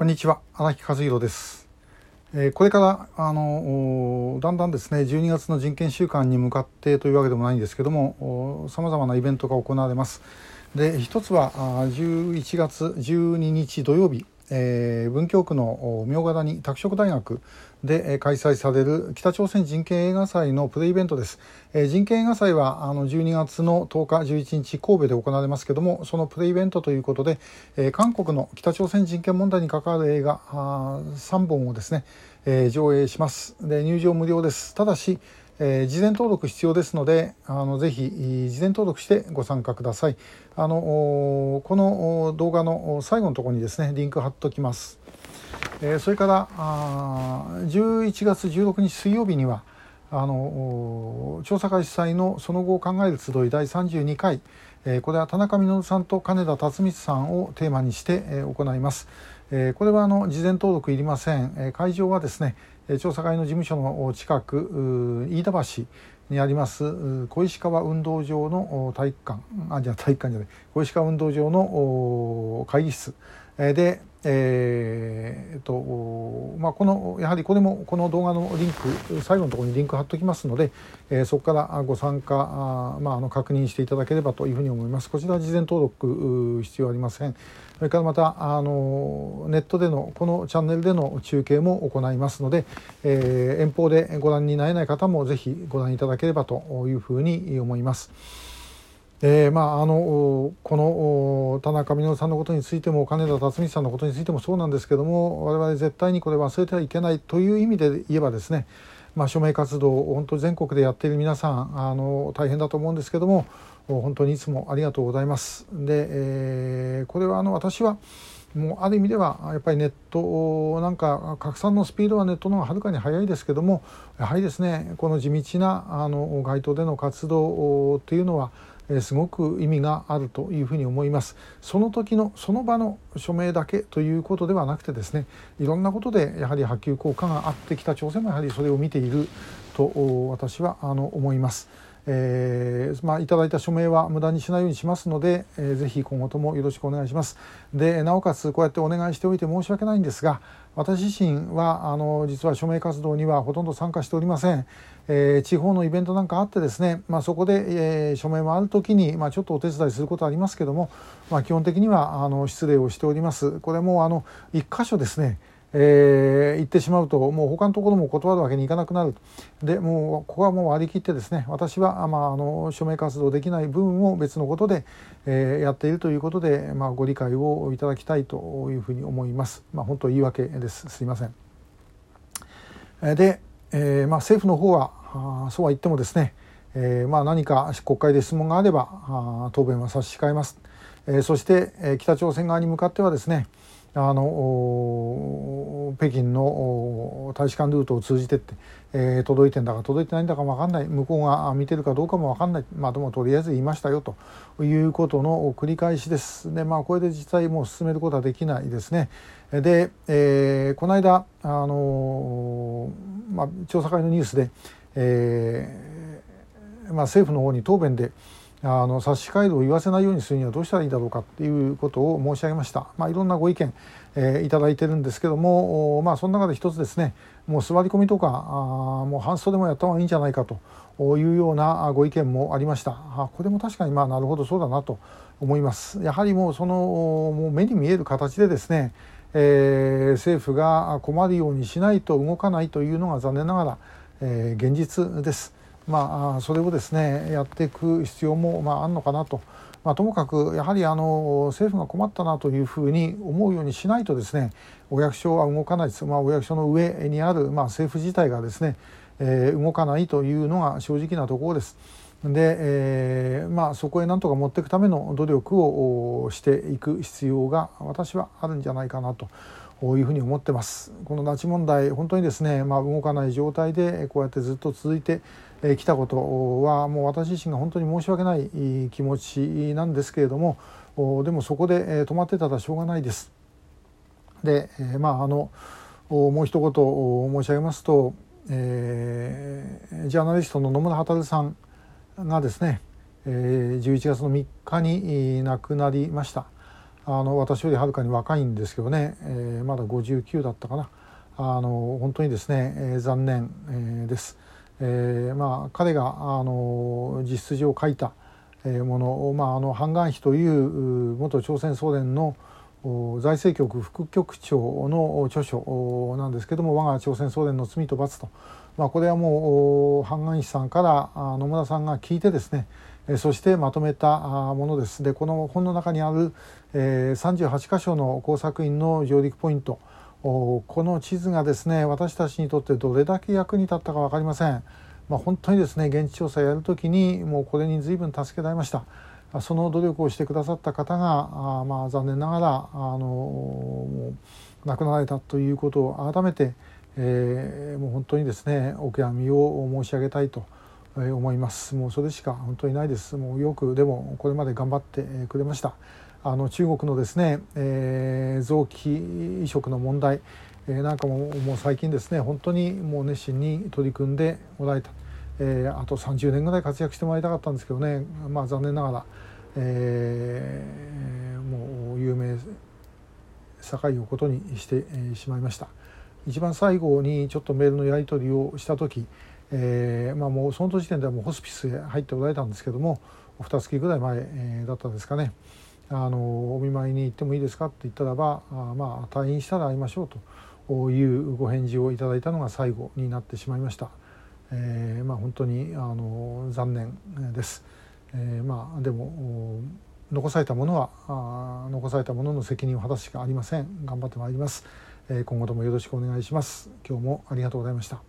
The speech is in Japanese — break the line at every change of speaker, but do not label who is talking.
こんにちは。荒木和弘です、えー、これからあのだんだんですね12月の人権週間に向かってというわけでもないんですけどもさまざまなイベントが行われます。で一つは11月12日土曜日えー、文京区の明ヶ谷拓殖大学で開催される北朝鮮人権映画祭のプレイベントです、え、人権映画祭はあの12月の10日11日神戸で行われますけどもそのプレイベントということで、え、韓国の北朝鮮人権問題に関わる映画3本をですね、え、上映します。で入場無料です。ただしえー、事前登録必要ですのであのぜひ事前登録してご参加ください。あのこの動画の最後のところにですねリンク貼っときます、えー、それからあ11月16日水曜日にはあの調査会主催のその後を考える集い第32回、えー、これは田中稔さんと金田辰光さんをテーマにして、えー、行います、え、これはあの事前登録いりません、え、会場はですね調査会の事務所の近く飯田橋にあります小石川運動場の体育館。あじゃあ体育館じゃない。小石川運動場の会議室。でえーとまあ、このやはりこれもこの動画のリンク最後のところにリンク貼っておきますので、えー、そこからご参加あ、まあ、あの確認していただければというふうに思いますこちら事前登録必要ありませんそれからまたあのネットでのこのチャンネルでの中継も行いますので、えー、遠方でご覧になれない方もぜひご覧いただければというふうに思います。えー、まああのこの田中稔さんのことについても金田辰巳さんのことについてもそうなんですけども我々絶対にこれ忘れてはいけないという意味で言えばですね、まあ、署名活動を本当全国でやっている皆さんあの大変だと思うんですけども本当にいつもありがとうございます。で、えー、これはあの私はもうある意味ではやっぱりネットなんか拡散のスピードはネットの方がはるかに速いですけどもやはりですねこの地道なあの街頭での活動というのはすごく意味があるというふうに思いますその時のその場の署名だけということではなくてですねいろんなことでやはり波及効果があって北朝鮮もやはりそれを見ていると私はあの思います。えーまあ、いただいた署名は無駄にしないようにしますので、えー、ぜひ今後ともよろしくお願いします。でなおかつこうやってお願いしておいて申し訳ないんですが私自身はあの実は署名活動にはほとんど参加しておりません。えー、地方のイベントなんかあってですね、まあ、そこで、えー、署名もある時に、まあ、ちょっとお手伝いすることはありますけども、まあ、基本的にはあの失礼をしております。これもあの一箇所ですねえー、行ってしまうともう他のところも断るわけにいかなくなるでもうここはもう割り切ってですね私は、まあ、あの署名活動できない部分を別のことで、えー、やっているということで、まあ、ご理解をいただきたいというふうに思います。まあ、本当言い訳ですすいません。で、えーまあ、政府の方はあそうは言ってもですね、えーまあ、何か国会で質問があればあ答弁は差し控えます。えー、そして、えー、北朝鮮側に向かってはですねあの北京の大使館ルートを通じてって、えー、届いてんだか届いてないんだかも分かんない向こうが見てるかどうかも分かんないまあでもとりあえず言いましたよということの繰り返しです。でまあこれで実際もう進めることはできないですね。で、えー、この間あの、まあ、調査会のニュースで、えーまあ、政府の方に答弁であの差し替えを言わせないようにするにはどうしたらいいだろうかっていうことを申し上げました、まあ、いろんなご意見、えー、いただいてるんですけども、まあ、その中で一つですねもう座り込みとかあもう半袖もやった方がいいんじゃないかというようなご意見もありました。あこれも確かにまあなるほどそうだなと思います。やはりもうそのもう目に見える形でですね、えー、政府が困るようにしないと動かないというのが残念ながら、えー、現実です。まあ、それをですねやっていく必要も、まあ、あるのかなと、まあ、ともかくやはりあの政府が困ったなというふうに思うようにしないとですねお役所は動かないです、まあ、お役所の上にある、まあ、政府自体がですね、えー、動かないというのが正直なところです。で、えー、まあ、そこへなんとか持っていくための努力をしていく必要が私はあるんじゃないかなというふうに思ってます。この拉致問題本当にですね、まあ、動かない状態でこうやってずっと続いてきたことはもう私自身が本当に申し訳ない気持ちなんですけれどもでもそこで止まってたらしょうがないです。で、まああのもう一言申し上げますと、えー、ジャーナリストの野村渉さんがですね、えー、11月の3日に亡くなりました。あの私よりはるかに若いんですけどね、えー、まだ59だったかなあの本当にですね、えー、残念、えー、です。えー、まあ彼があの実質上書いたものを、まあ、あのハンガンヒという元朝鮮総連の財政局副局長の著書なんですけども「我が朝鮮総連の罪と罰」と、まあ、これはもうハンガンヒさんから野村さんが聞いてですねそしてまとめたものです。でこの本の中にある38箇所の工作員の上陸ポイントこの地図がですね私たちにとってどれだけ役に立ったか分かりません。まあ、本当にですね現地調査やるときにもうこれに随分助けられました。その努力をしてくださった方があまあ残念ながらあの亡くなられたということを改めて、えー、もう本当にですねお悔やみを申し上げたいと思いますもうそれしか本当にないですもうよくでもこれまで頑張ってくれましたあの中国のですね、えー、臓器移植の問題、えー、なんかももう最近ですね本当にもう熱心に取り組んでおられた、えー、あと30年ぐらい活躍してもらいたかったんですけどねまあ残念ながら、えー、もう有名境をことにしてしまいました。一番最後にちょっとメールのやり取りをした時えーまあ、もうその時点ではもうホスピスへ入っておられたんですけども二月ぐらい前、だったんですかね。あのお見舞いに行ってもいいですかって言ったらばあまあ退院したら会いましょうというご返事をいただいたのが最後になってしまいました。えー、まあ本当にあの残念です。えー、まあでも残されたものはあ残されたものの責任を果たすしかありません。頑張ってまいります。えー、今後ともよろしくお願いします。今日もありがとうございました。